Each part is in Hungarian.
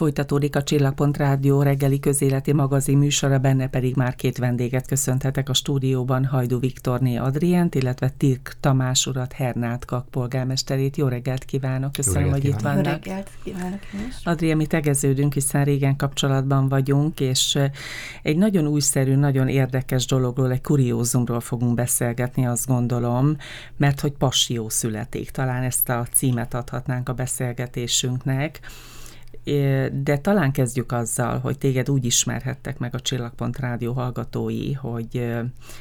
Folytatódik a Csillagpont Rádió reggeli közéleti magazin műsora, benne pedig már két vendéget köszönhetek a stúdióban, Hajdu Viktorné Adrient, illetve Tirk Tamás urat, Hernát Kak polgármesterét. Jó reggelt kívánok, köszönöm, reggelt hogy itt vannak. Jó reggelt kívánok Adrien, mi tegeződünk, hiszen régen kapcsolatban vagyunk, és egy nagyon újszerű, nagyon érdekes dologról, egy kuriózumról fogunk beszélgetni, azt gondolom, mert hogy passió születik. Talán ezt a címet adhatnánk a beszélgetésünknek de talán kezdjük azzal, hogy téged úgy ismerhettek meg a Csillagpont Rádió hallgatói, hogy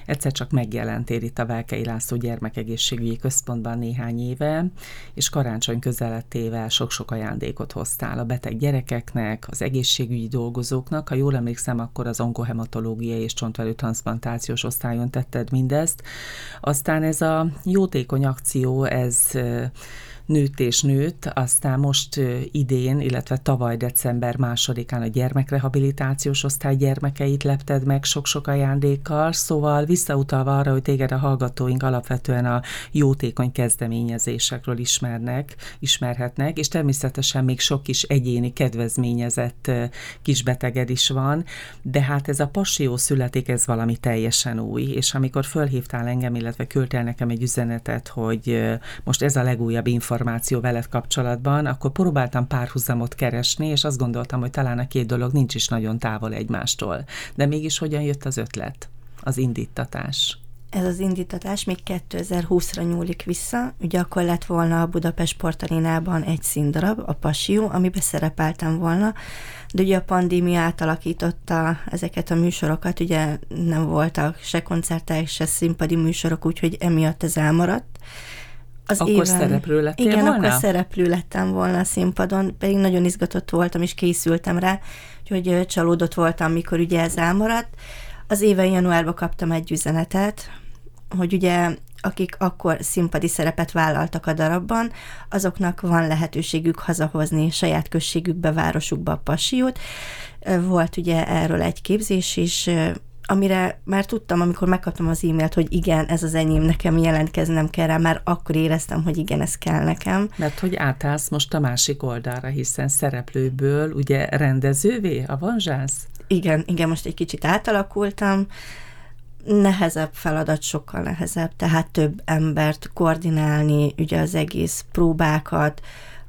egyszer csak megjelentél itt a Velkei László Gyermekegészségügyi Központban néhány éve, és karácsony közelettével sok-sok ajándékot hoztál a beteg gyerekeknek, az egészségügyi dolgozóknak. Ha jól emlékszem, akkor az onkohematológiai és csontvelő transplantációs osztályon tetted mindezt. Aztán ez a jótékony akció, ez nőtt és nőtt, aztán most idén, illetve tavaly december másodikán a gyermekrehabilitációs osztály gyermekeit lepted meg sok-sok ajándékkal, szóval visszautalva arra, hogy téged a hallgatóink alapvetően a jótékony kezdeményezésekről ismernek, ismerhetnek, és természetesen még sok kis egyéni kedvezményezett kisbeteged is van, de hát ez a passió születik, ez valami teljesen új, és amikor fölhívtál engem, illetve küldtél nekem egy üzenetet, hogy most ez a legújabb információ, információ veled kapcsolatban, akkor próbáltam párhuzamot keresni, és azt gondoltam, hogy talán a két dolog nincs is nagyon távol egymástól. De mégis hogyan jött az ötlet, az indítatás? Ez az indítatás még 2020-ra nyúlik vissza, ugye akkor lett volna a Budapest Portalinában egy színdarab, a Pasió, amiben szerepeltem volna, de ugye a pandémia átalakította ezeket a műsorokat, ugye nem voltak se koncertek, se színpadi műsorok, úgyhogy emiatt ez elmaradt, az akkor éven. szereplő lettél Igen, volna? akkor szereplő lettem volna a színpadon, pedig nagyon izgatott voltam, és készültem rá, úgyhogy csalódott voltam, mikor ugye ez elmaradt. Az éven januárban kaptam egy üzenetet, hogy ugye akik akkor színpadi szerepet vállaltak a darabban, azoknak van lehetőségük hazahozni saját községükbe, városukba a pasiót. Volt ugye erről egy képzés is, amire már tudtam, amikor megkaptam az e-mailt, hogy igen, ez az enyém, nekem jelentkeznem kell rá, már akkor éreztem, hogy igen, ez kell nekem. Mert hogy átállsz most a másik oldalra, hiszen szereplőből ugye rendezővé avanzsász? Igen, igen, most egy kicsit átalakultam, nehezebb feladat, sokkal nehezebb, tehát több embert koordinálni, ugye az egész próbákat,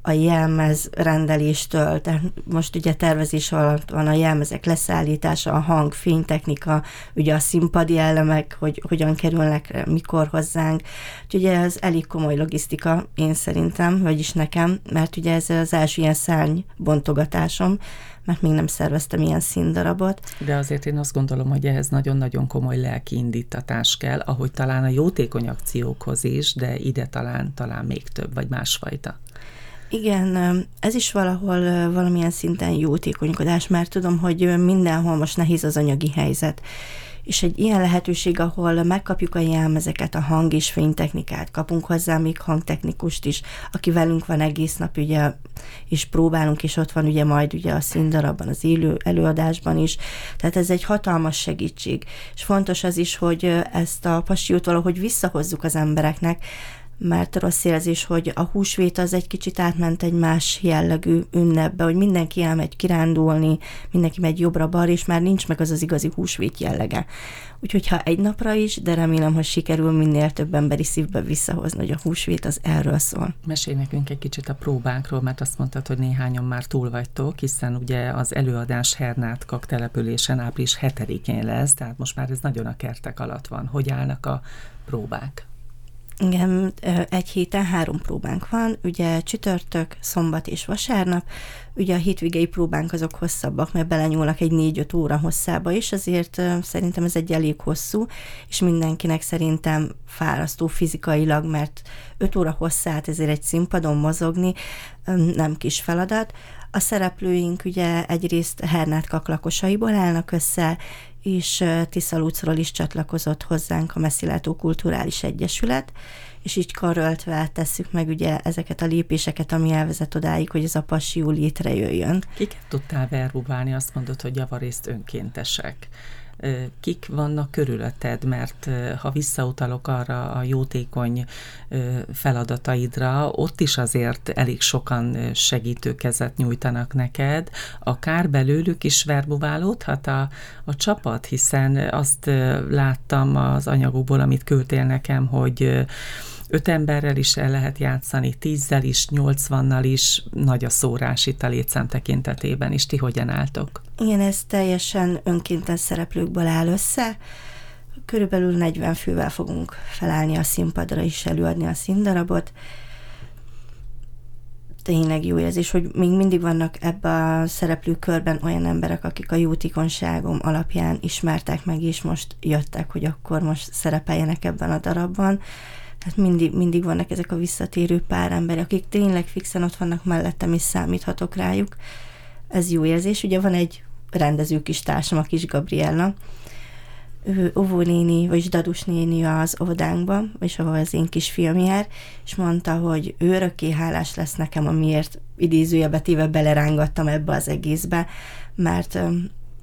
a jelmez rendeléstől, tehát most ugye tervezés alatt van a jelmezek leszállítása, a hang, fénytechnika, ugye a színpadi elemek, hogy hogyan kerülnek mikor hozzánk. Úgyhogy ez elég komoly logisztika, én szerintem, vagyis nekem, mert ugye ez az első ilyen szárny bontogatásom, mert még nem szerveztem ilyen színdarabot. De azért én azt gondolom, hogy ehhez nagyon-nagyon komoly lelki indítatás kell, ahogy talán a jótékony akciókhoz is, de ide talán, talán még több, vagy másfajta. Igen, ez is valahol valamilyen szinten jótékonykodás, mert tudom, hogy mindenhol most nehéz az anyagi helyzet. És egy ilyen lehetőség, ahol megkapjuk a jelmezeket, a hang és fénytechnikát, kapunk hozzá még hangtechnikust is, aki velünk van egész nap, ugye, és próbálunk, és ott van ugye majd ugye a színdarabban, az élő előadásban is. Tehát ez egy hatalmas segítség. És fontos az is, hogy ezt a pasiót valahogy visszahozzuk az embereknek, mert rossz érzés, hogy a húsvét az egy kicsit átment egy más jellegű ünnepbe, hogy mindenki elmegy kirándulni, mindenki megy jobbra-balra, és már nincs meg az az igazi húsvét jellege. Úgyhogy ha egy napra is, de remélem, hogy sikerül minél több emberi szívbe visszahozni, hogy a húsvét az erről szól. Mesélj nekünk egy kicsit a próbánkról, mert azt mondtad, hogy néhányan már túl vagytok, hiszen ugye az előadás Hernátkak településen április 7-én lesz, tehát most már ez nagyon a kertek alatt van. Hogy állnak a próbák? Igen, egy héten három próbánk van, ugye csütörtök, szombat és vasárnap. Ugye a hétvégei próbánk azok hosszabbak, mert belenyúlnak egy négy-öt óra hosszába is, azért szerintem ez egy elég hosszú, és mindenkinek szerintem fárasztó fizikailag, mert öt óra hosszát ezért egy színpadon mozogni nem kis feladat. A szereplőink ugye egyrészt Hernátkak lakosaiból állnak össze, és Tiszalucról is csatlakozott hozzánk a Messzilátó Kulturális Egyesület, és így karöltve tesszük meg ugye ezeket a lépéseket, ami elvezet odáig, hogy ez a passió létrejöjjön. Kiket tudtál verbubálni? Azt mondod, hogy javarészt önkéntesek. Kik vannak körülötted, mert ha visszautalok arra a jótékony feladataidra, ott is azért elég sokan segítőkezet nyújtanak neked, akár belőlük is verbuválódhat a, a csapat, hiszen azt láttam az anyagokból, amit küldtél nekem, hogy öt emberrel is el lehet játszani, tízzel is, nyolcvannal is, nagy a szórás itt a létszám tekintetében is. Ti hogyan álltok? Igen, ez teljesen önkéntes szereplőkből áll össze. Körülbelül 40 fővel fogunk felállni a színpadra és előadni a színdarabot. Tényleg jó érzés, hogy még mindig vannak ebbe a szereplőkörben olyan emberek, akik a jótékonyságom alapján ismertek meg, és most jöttek, hogy akkor most szerepeljenek ebben a darabban tehát mindig, mindig vannak ezek a visszatérő pár ember, akik tényleg fixen ott vannak mellettem, és számíthatok rájuk. Ez jó érzés. Ugye van egy rendező kis társam, a kis Gabriella, ő óvónéni, vagy Dadus néni az óvodánkba, és ahol az én kisfiam jár, és mondta, hogy ő örökké hálás lesz nekem, amiért idézője betéve belerángattam ebbe az egészbe, mert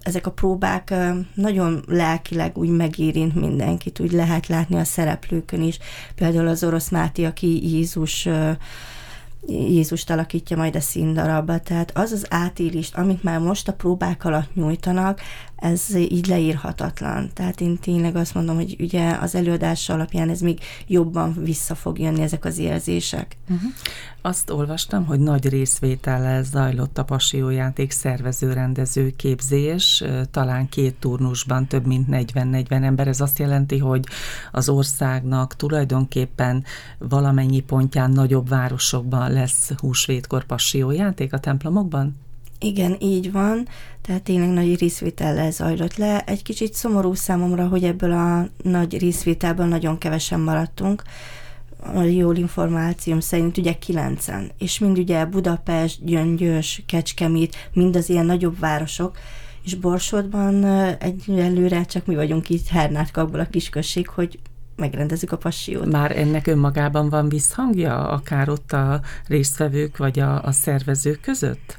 ezek a próbák nagyon lelkileg úgy megérint mindenkit, úgy lehet látni a szereplőkön is. Például az orosz Máté, aki Jézus Jézust alakítja majd a színdarabba, tehát az az átélést, amit már most a próbák alatt nyújtanak, ez így leírhatatlan. Tehát én tényleg azt mondom, hogy ugye az előadás alapján ez még jobban vissza fog jönni ezek az érzések. Uh-huh. Azt olvastam, hogy nagy részvétellel zajlott a passiójáték szervező-rendező képzés, talán két turnusban több mint 40-40 ember. Ez azt jelenti, hogy az országnak tulajdonképpen valamennyi pontján nagyobb városokban lesz húsvétkor passiójáték a templomokban? Igen, így van, tehát tényleg nagy részvétellel zajlott le. Egy kicsit szomorú számomra, hogy ebből a nagy részvételből nagyon kevesen maradtunk. A jól információm szerint ugye kilencen, és mind ugye Budapest, Gyöngyös, Kecskemét, mind az ilyen nagyobb városok, és Borsodban egyelőre csak mi vagyunk így Hernátkakból a kisközség, hogy megrendezzük a passiót. Már ennek önmagában van visszhangja, akár ott a résztvevők vagy a, a szervezők között?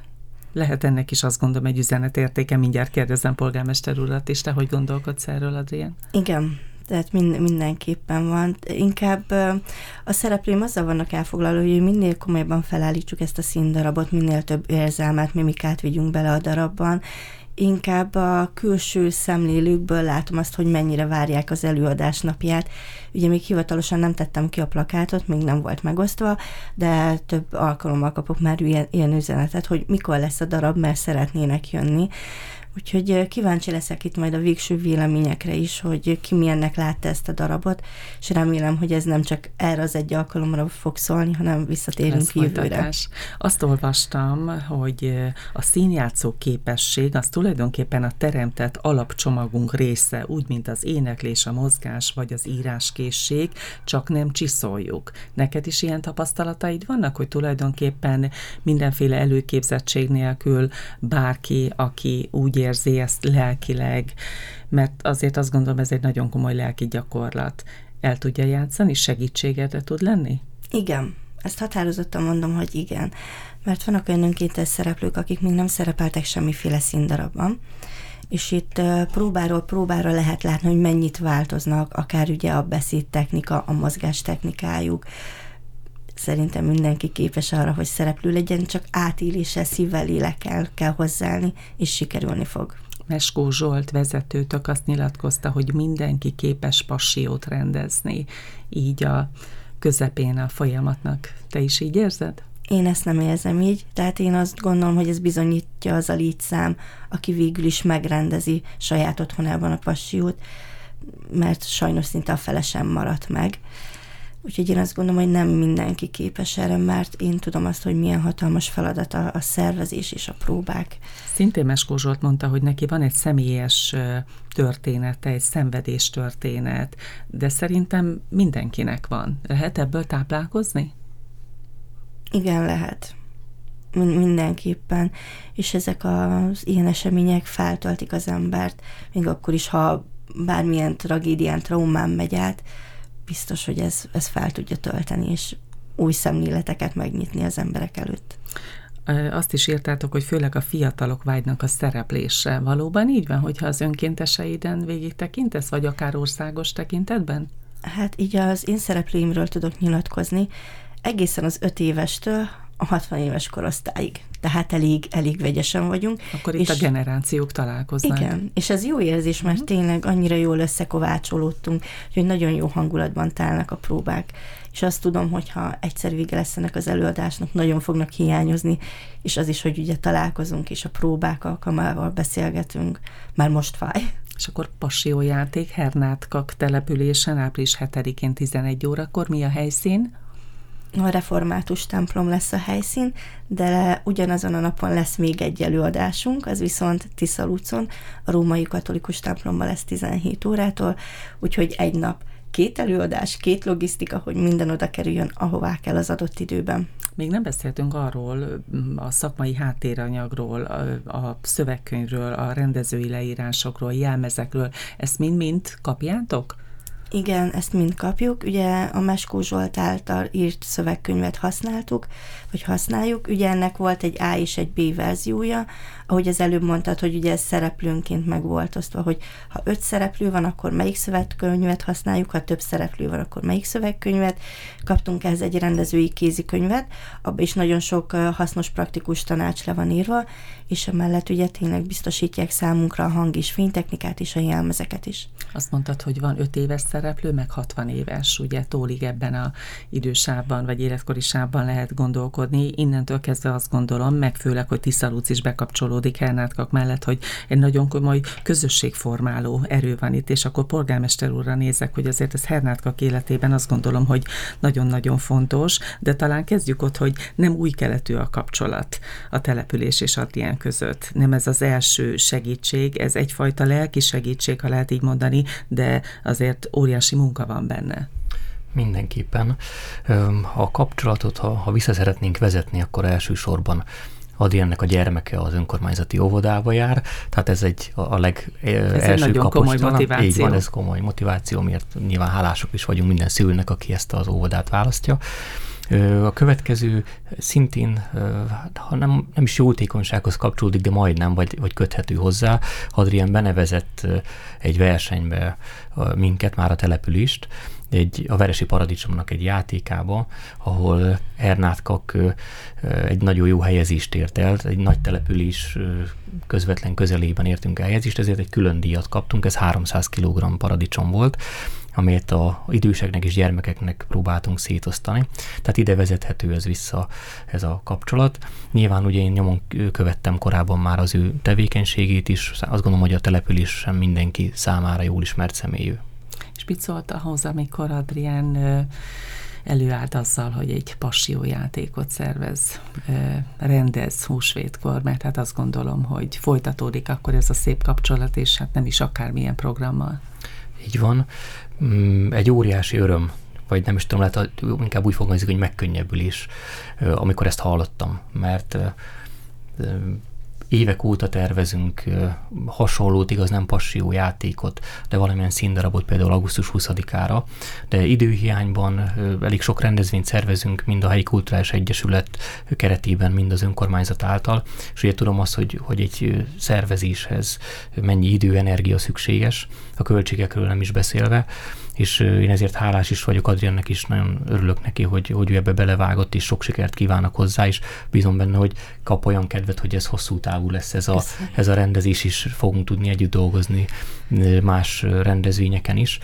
Lehet ennek is azt gondolom egy üzenetértéke, mindjárt kérdezem polgármester urat is, te hogy gondolkodsz erről, Adrián? Igen, tehát mind, mindenképpen van. Inkább a szereplőim azzal vannak elfoglalva, hogy minél komolyabban felállítsuk ezt a színdarabot, minél több érzelmet, mimikát vigyünk bele a darabban, inkább a külső szemlélőkből látom azt, hogy mennyire várják az előadás napját. Ugye még hivatalosan nem tettem ki a plakátot, még nem volt megosztva, de több alkalommal kapok már ilyen, ilyen üzenetet, hogy mikor lesz a darab, mert szeretnének jönni. Úgyhogy kíváncsi leszek itt majd a végső véleményekre is, hogy ki milyennek látta ezt a darabot, és remélem, hogy ez nem csak erre az egy alkalomra fog szólni, hanem visszatérünk Lesz jövőre. Folytatás. Azt olvastam, hogy a színjátszó képesség az tulajdonképpen a teremtett alapcsomagunk része, úgy, mint az éneklés, a mozgás vagy az íráskészség, csak nem csiszoljuk. Neked is ilyen tapasztalataid vannak, hogy tulajdonképpen mindenféle előképzettség nélkül bárki, aki úgy érzi ezt lelkileg, mert azért azt gondolom, ez egy nagyon komoly lelki gyakorlat. El tudja játszani, segítségedre tud lenni? Igen, ezt határozottan mondom, hogy igen. Mert vannak olyan önkéntes szereplők, akik még nem szerepeltek semmiféle színdarabban, és itt próbáról próbára lehet látni, hogy mennyit változnak, akár ugye a beszédtechnika, a mozgás technikájuk. Szerintem mindenki képes arra, hogy szereplő legyen, csak átéléssel, szívvel, lélekkel kell hozzáállni, és sikerülni fog. Meskó Zsolt vezetőtök azt nyilatkozta, hogy mindenki képes passiót rendezni, így a közepén a folyamatnak. Te is így érzed? Én ezt nem érzem így, tehát én azt gondolom, hogy ez bizonyítja az a létszám, aki végül is megrendezi saját otthonában a passiót, mert sajnos szinte a fele sem maradt meg. Úgyhogy én azt gondolom, hogy nem mindenki képes erre, mert én tudom azt, hogy milyen hatalmas feladat a, a szervezés és a próbák. Szintén Meskó Zsolt mondta, hogy neki van egy személyes története, egy szenvedés történet, de szerintem mindenkinek van. Lehet ebből táplálkozni? Igen, lehet. Mindenképpen. És ezek az ilyen események feltöltik az embert, még akkor is, ha bármilyen tragédián, traumán megy át, biztos, hogy ez, ez fel tudja tölteni, és új szemléleteket megnyitni az emberek előtt. Azt is írtátok, hogy főleg a fiatalok vágynak a szereplésre. Valóban így van, hogyha az önkénteseiden végig tekintesz, vagy akár országos tekintetben? Hát így az én szereplőimről tudok nyilatkozni. Egészen az öt évestől a 60 éves korosztályig. Tehát elég, elég vegyesen vagyunk. Akkor itt és, a generációk találkoznak. Igen, és ez jó érzés, mert uh-huh. tényleg annyira jól összekovácsolódtunk, hogy nagyon jó hangulatban telnek a próbák. És azt tudom, hogy ha egyszer vége lesz ennek az előadásnak, nagyon fognak hiányozni, és az is, hogy ugye találkozunk, és a próbák alkalmával beszélgetünk, már most fáj. És akkor passiójáték Hernátkak településen április 7-én 11 órakor. Mi a helyszín? A református templom lesz a helyszín, de ugyanazon a napon lesz még egy előadásunk, az viszont Tiszalucon, a római katolikus templomban lesz 17 órától, úgyhogy egy nap két előadás, két logisztika, hogy minden oda kerüljön, ahová kell az adott időben. Még nem beszéltünk arról, a szakmai háttéranyagról, a, a szövegkönyvről, a rendezői leírásokról, jelmezekről. Ezt mind-mind kapjátok? Igen, ezt mind kapjuk. Ugye a Meskó Zsolt által írt szövegkönyvet használtuk, vagy használjuk. Ugye ennek volt egy A és egy B verziója, ahogy az előbb mondtad, hogy ugye ez szereplőnként meg volt osztva, hogy ha öt szereplő van, akkor melyik szövegkönyvet használjuk, ha több szereplő van, akkor melyik szövegkönyvet. Kaptunk ehhez egy rendezői kézikönyvet, abban is nagyon sok hasznos, praktikus tanács le van írva, és emellett ugye tényleg biztosítják számunkra a hang és fénytechnikát és a jelmezeket is. Azt mondtad, hogy van öt éves szereplő, meg 60 éves, ugye tólig ebben a idősában, vagy életkori sávban lehet gondolkodni. Innentől kezdve azt gondolom, meg főleg, hogy Tiszalúc is bekapcsolódik Hernátkak mellett, hogy egy nagyon komoly közösségformáló erő van itt, és akkor polgármester úrra nézek, hogy azért ez Hernátkak életében azt gondolom, hogy nagyon-nagyon fontos, de talán kezdjük ott, hogy nem új keletű a kapcsolat a település és Adrián között. Nem ez az első segítség, ez egyfajta lelki segítség, ha lehet így mondani, de azért óriási munka van benne. Mindenképpen. A kapcsolatot, ha, ha vissza szeretnénk vezetni, akkor elsősorban Adriennek a gyermeke az önkormányzati óvodába jár, tehát ez egy a, a legelső egy komoly motiváció. Így van, ez komoly motiváció, miért nyilván hálások is vagyunk minden szülőnek, aki ezt az óvodát választja. A következő szintén, ha nem, nem is jótékonysághoz kapcsolódik, de majdnem, vagy, vagy köthető hozzá. Adrien benevezett egy versenybe minket, már a települést, egy, a Veresi Paradicsomnak egy játékába, ahol Ernátkak egy nagyon jó helyezést ért el, egy nagy település közvetlen közelében értünk el helyezést, ezért egy külön díjat kaptunk, ez 300 kg paradicsom volt, amelyet a időseknek és gyermekeknek próbáltunk szétosztani. Tehát ide vezethető ez vissza ez a kapcsolat. Nyilván ugye én nyomon követtem korábban már az ő tevékenységét is, azt gondolom, hogy a település sem mindenki számára jól ismert személyű. Szólt ahhoz, amikor Adrián előállt azzal, hogy egy passiójátékot szervez, rendez húsvétkor, mert hát azt gondolom, hogy folytatódik akkor ez a szép kapcsolat, és hát nem is akármilyen programmal. Így van. Mm, egy óriási öröm, vagy nem is tudom, lehet, inkább úgy fogalmazik, hogy megkönnyebbülés, amikor ezt hallottam, mert évek óta tervezünk hasonlót, igaz nem passió játékot, de valamilyen színdarabot például augusztus 20-ára, de időhiányban elég sok rendezvényt szervezünk, mind a helyi kulturális egyesület keretében, mind az önkormányzat által, és ugye tudom azt, hogy, hogy egy szervezéshez mennyi idő, energia szükséges, a költségekről nem is beszélve, és én ezért hálás is vagyok Adriannek is, nagyon örülök neki, hogy, hogy ő ebbe belevágott, és sok sikert kívánok hozzá, és bízom benne, hogy kap olyan kedvet, hogy ez hosszú távú lesz ez a, ez a rendezés is, fogunk tudni együtt dolgozni más rendezvényeken is.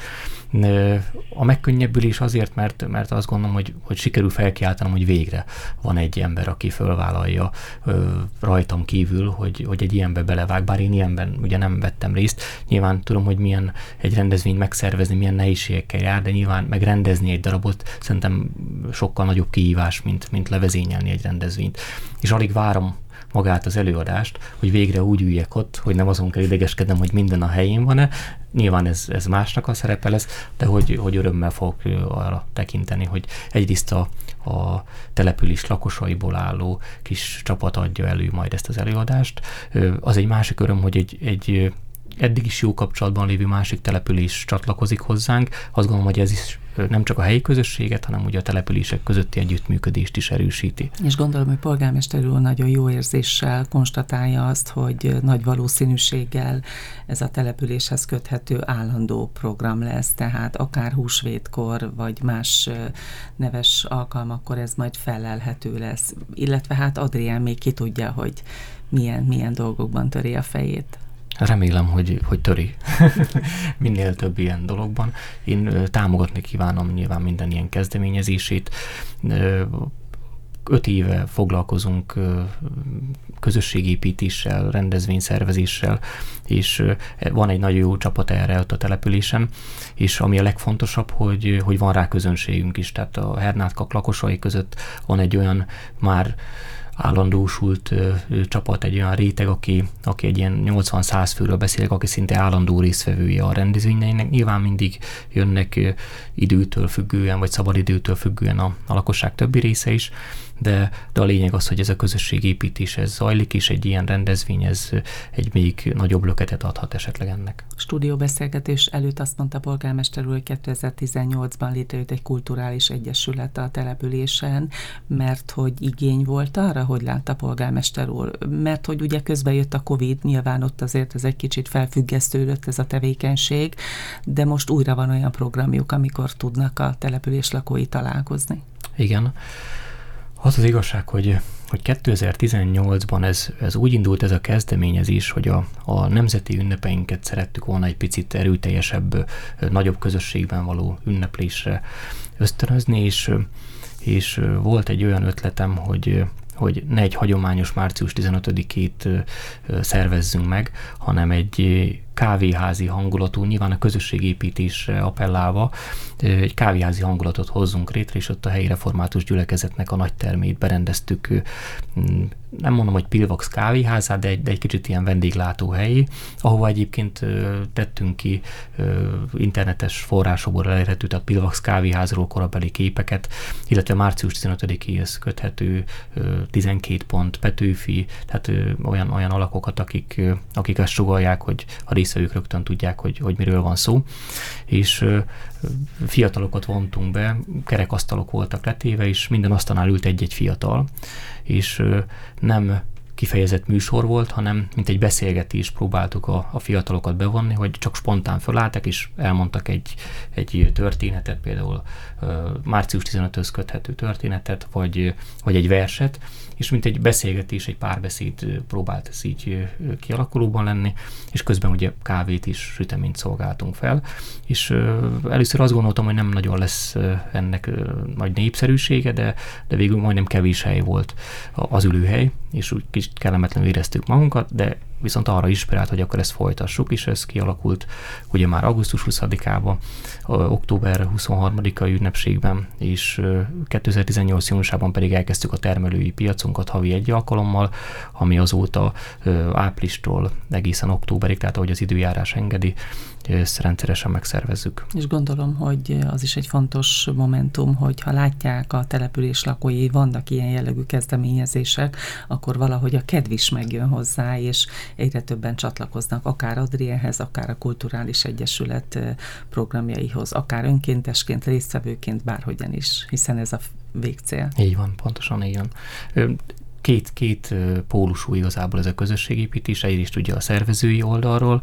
A megkönnyebbülés azért, mert, mert azt gondolom, hogy, hogy sikerül felkiáltanom, hogy végre van egy ember, aki fölvállalja rajtam kívül, hogy, hogy egy ilyenbe belevág, bár én ilyenben ugye nem vettem részt. Nyilván tudom, hogy milyen egy rendezvényt megszervezni, milyen nehézségekkel jár, de nyilván megrendezni egy darabot szerintem sokkal nagyobb kihívás, mint, mint levezényelni egy rendezvényt. És alig várom magát az előadást, hogy végre úgy üljek ott, hogy nem azon kell idegeskednem, hogy minden a helyén van-e. Nyilván ez, ez másnak a szerepe lesz, de hogy, hogy örömmel fogok arra tekinteni, hogy egyrészt a, a település lakosaiból álló kis csapat adja elő majd ezt az előadást. Az egy másik öröm, hogy egy, egy eddig is jó kapcsolatban lévő másik település csatlakozik hozzánk. Azt gondolom, hogy ez is nem csak a helyi közösséget, hanem ugye a települések közötti együttműködést is erősíti. És gondolom, hogy polgármester úr nagyon jó érzéssel konstatálja azt, hogy nagy valószínűséggel ez a településhez köthető állandó program lesz, tehát akár húsvétkor, vagy más neves alkalmakkor ez majd felelhető lesz. Illetve hát Adrián még ki tudja, hogy milyen, milyen dolgokban töri a fejét. Remélem, hogy, hogy töri minél több ilyen dologban. Én támogatni kívánom nyilván minden ilyen kezdeményezését. Öt éve foglalkozunk közösségépítéssel, rendezvényszervezéssel, és van egy nagyon jó csapat erre ott a településen, és ami a legfontosabb, hogy, hogy van rá közönségünk is, tehát a Hernátkak lakosai között van egy olyan már állandósult ö, ö, csapat, egy olyan réteg, aki, aki egy ilyen 80-100 főről beszélek, aki szinte állandó résztvevője a rendezvényeinek. Nyilván mindig jönnek ö, időtől függően, vagy szabadidőtől függően a, a lakosság többi része is, de, de a lényeg az, hogy ez a közösségépítés ez zajlik, és egy ilyen rendezvény ez egy még nagyobb löketet adhat esetleg ennek. Stúdióbeszélgetés előtt azt mondta polgármester úr, hogy 2018-ban létrejött egy kulturális egyesület a településen, mert hogy igény volt arra, hogy látta polgármester úr, mert hogy ugye közben jött a Covid, nyilván ott azért ez egy kicsit felfüggesztődött ez a tevékenység, de most újra van olyan programjuk, amikor tudnak a település lakói találkozni. Igen. Az az igazság, hogy, hogy 2018-ban ez, ez úgy indult ez a kezdeményezés, hogy a, a nemzeti ünnepeinket szerettük volna egy picit erőteljesebb, nagyobb közösségben való ünneplésre ösztönözni, és, és volt egy olyan ötletem, hogy hogy ne egy hagyományos március 15-ét szervezzünk meg, hanem egy kávéházi hangulatú, nyilván a közösségépítésre appellálva, egy kávéházi hangulatot hozzunk létre, és ott a helyi református gyülekezetnek a nagy termét berendeztük, nem mondom, hogy Pilvax kávéházát, de egy, de egy kicsit ilyen vendéglátóhelyi, ahova egyébként tettünk ki internetes forrásokból elérhető, tehát Pilvax kávéházról korabeli képeket, illetve március 15-éhez köthető 12 pont Petőfi, tehát olyan, olyan alakokat, akik, akik ezt sugalják, hogy a részvevők rögtön tudják, hogy, hogy miről van szó. És fiatalokat vontunk be, kerekasztalok voltak letéve, és minden asztalnál ült egy-egy fiatal, és nem kifejezett műsor volt, hanem mint egy beszélgetés próbáltuk a, a fiatalokat bevonni, hogy csak spontán fölálltak, és elmondtak egy, egy történetet, például március 15-höz köthető történetet, vagy, vagy egy verset, és mint egy beszélgetés, egy párbeszéd próbált ez így kialakulóban lenni, és közben ugye kávét is, süteményt szolgáltunk fel, és először azt gondoltam, hogy nem nagyon lesz ennek nagy népszerűsége, de, de végül majdnem kevés hely volt az ülőhely, és úgy kicsit kellemetlenül éreztük magunkat, de viszont arra inspirált, hogy akkor ezt folytassuk, és ez kialakult ugye már augusztus 20-ában, október 23-ai ünnepségben, és 2018. júniusában pedig elkezdtük a termelői piacunkat havi egy alkalommal, ami azóta áprilistól egészen októberig, tehát ahogy az időjárás engedi, ezt rendszeresen megszervezzük. És gondolom, hogy az is egy fontos momentum, hogy ha látják a település lakói, vannak ilyen jellegű kezdeményezések, akkor valahogy a kedv is megjön hozzá, és egyre többen csatlakoznak, akár Adrienhez, akár a Kulturális Egyesület programjaihoz, akár önkéntesként, résztvevőként, bárhogyan is, hiszen ez a végcél. Így van, pontosan így van két, két pólusú igazából ez a közösségépítés, egyrészt ugye a szervezői oldalról,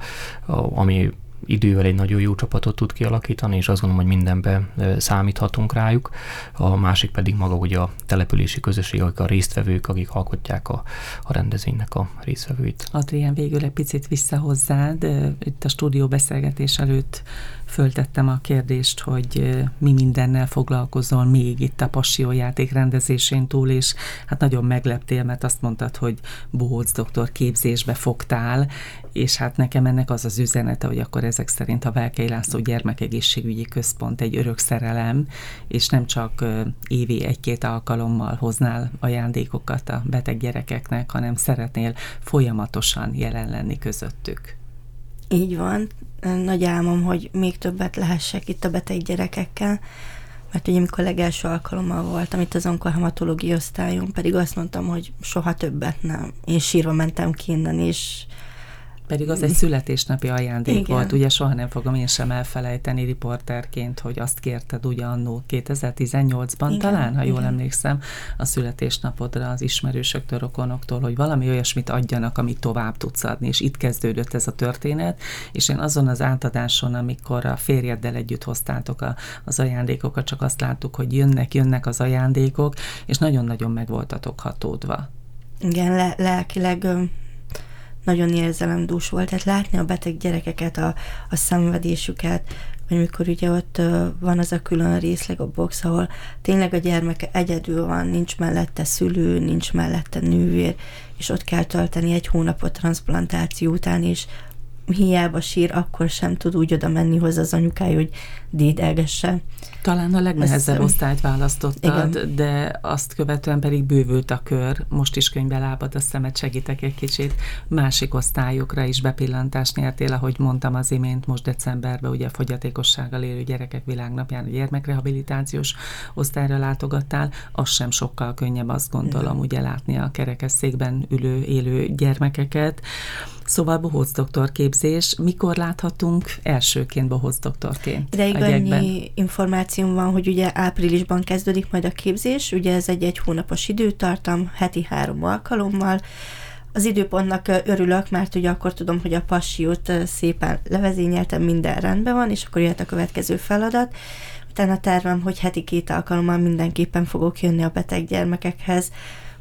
ami idővel egy nagyon jó csapatot tud kialakítani, és azt gondolom, hogy mindenben számíthatunk rájuk. A másik pedig maga ugye a települési közösség, akik a résztvevők, akik alkotják a, a rendezvénynek a résztvevőit. Adrián, végül egy picit vissza hozzád. Itt a stúdió beszélgetés előtt föltettem a kérdést, hogy mi mindennel foglalkozol még itt a passiójáték rendezésén túl, és hát nagyon megleptél, mert azt mondtad, hogy Bohóc doktor képzésbe fogtál, és hát nekem ennek az az üzenete, hogy akkor ezek szerint a Velkei László Gyermekegészségügyi Központ egy örök szerelem, és nem csak évi egy-két alkalommal hoznál ajándékokat a beteg gyerekeknek, hanem szeretnél folyamatosan jelen lenni közöttük. Így van. Nagy álmom, hogy még többet lehessek itt a beteg gyerekekkel, mert ugye amikor legelső alkalommal voltam itt az onkohematológiai osztályon, pedig azt mondtam, hogy soha többet nem. Én sírva mentem ki innen, és Pedig az egy születésnapi ajándék Igen. volt, ugye soha nem fogom én sem elfelejteni riporterként, hogy azt kérted ugye annó 2018-ban Igen. talán, ha jól Igen. emlékszem, a születésnapodra az ismerősöktől, rokonoktól, hogy valami olyasmit adjanak, amit tovább tudsz adni, és itt kezdődött ez a történet, és én azon az átadáson, amikor a férjeddel együtt hoztátok a, az ajándékokat, csak azt láttuk, hogy jönnek, jönnek az ajándékok, és nagyon-nagyon meg voltatok hatódva. Igen, le- lelkileg nagyon érzelemdús volt, tehát látni a beteg gyerekeket, a, a szenvedésüket, vagy mikor ugye ott van az a külön részleg a box, ahol tényleg a gyermek egyedül van, nincs mellette szülő, nincs mellette nővér, és ott kell tölteni egy hónapot transplantáció után, és hiába sír, akkor sem tud úgy oda menni hozzá az anyukája, hogy dédelgesse. Talán a legnehezebb Ezt, osztályt választottad, igen. de azt követően pedig bővült a kör. Most is könyvbe lábad a szemet, segítek egy kicsit. Másik osztályokra is bepillantást nyertél, ahogy mondtam az imént, most decemberben ugye a fogyatékossággal élő gyerekek világnapján a gyermekrehabilitációs osztályra látogattál. Az sem sokkal könnyebb, azt gondolom, igen. ugye látni a kerekesszékben ülő, élő gyermekeket. Szóval bohóc doktor képzés. Mikor láthatunk elsőként bohóc doktorként? Ideig annyi információm van, hogy ugye áprilisban kezdődik majd a képzés, ugye ez egy egy hónapos időtartam, heti három alkalommal. Az időpontnak örülök, mert ugye akkor tudom, hogy a passiót szépen levezényeltem, minden rendben van, és akkor jöhet a következő feladat. Utána tervem, hogy heti két alkalommal mindenképpen fogok jönni a beteg gyermekekhez,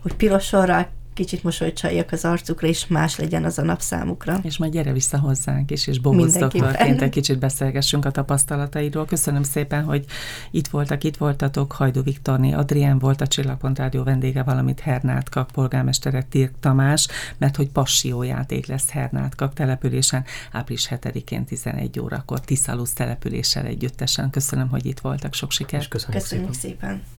hogy piros sorral kicsit mosolyt csaljak az arcukra, és más legyen az a nap számukra. És majd gyere vissza hozzánk is, és bohóc doktorként egy kicsit beszélgessünk a tapasztalataidról. Köszönöm szépen, hogy itt voltak, itt voltatok. Hajdu Viktorné Adrián volt a Csillagpont Rádió vendége, valamint Hernátkak polgármestere Tirk Tamás, mert hogy passiójáték lesz Hernátkak településen április 7-én 11 órakor Tiszalusz településsel együttesen. Köszönöm, hogy itt voltak. Sok sikert. köszönjük, köszönjük szépen. szépen.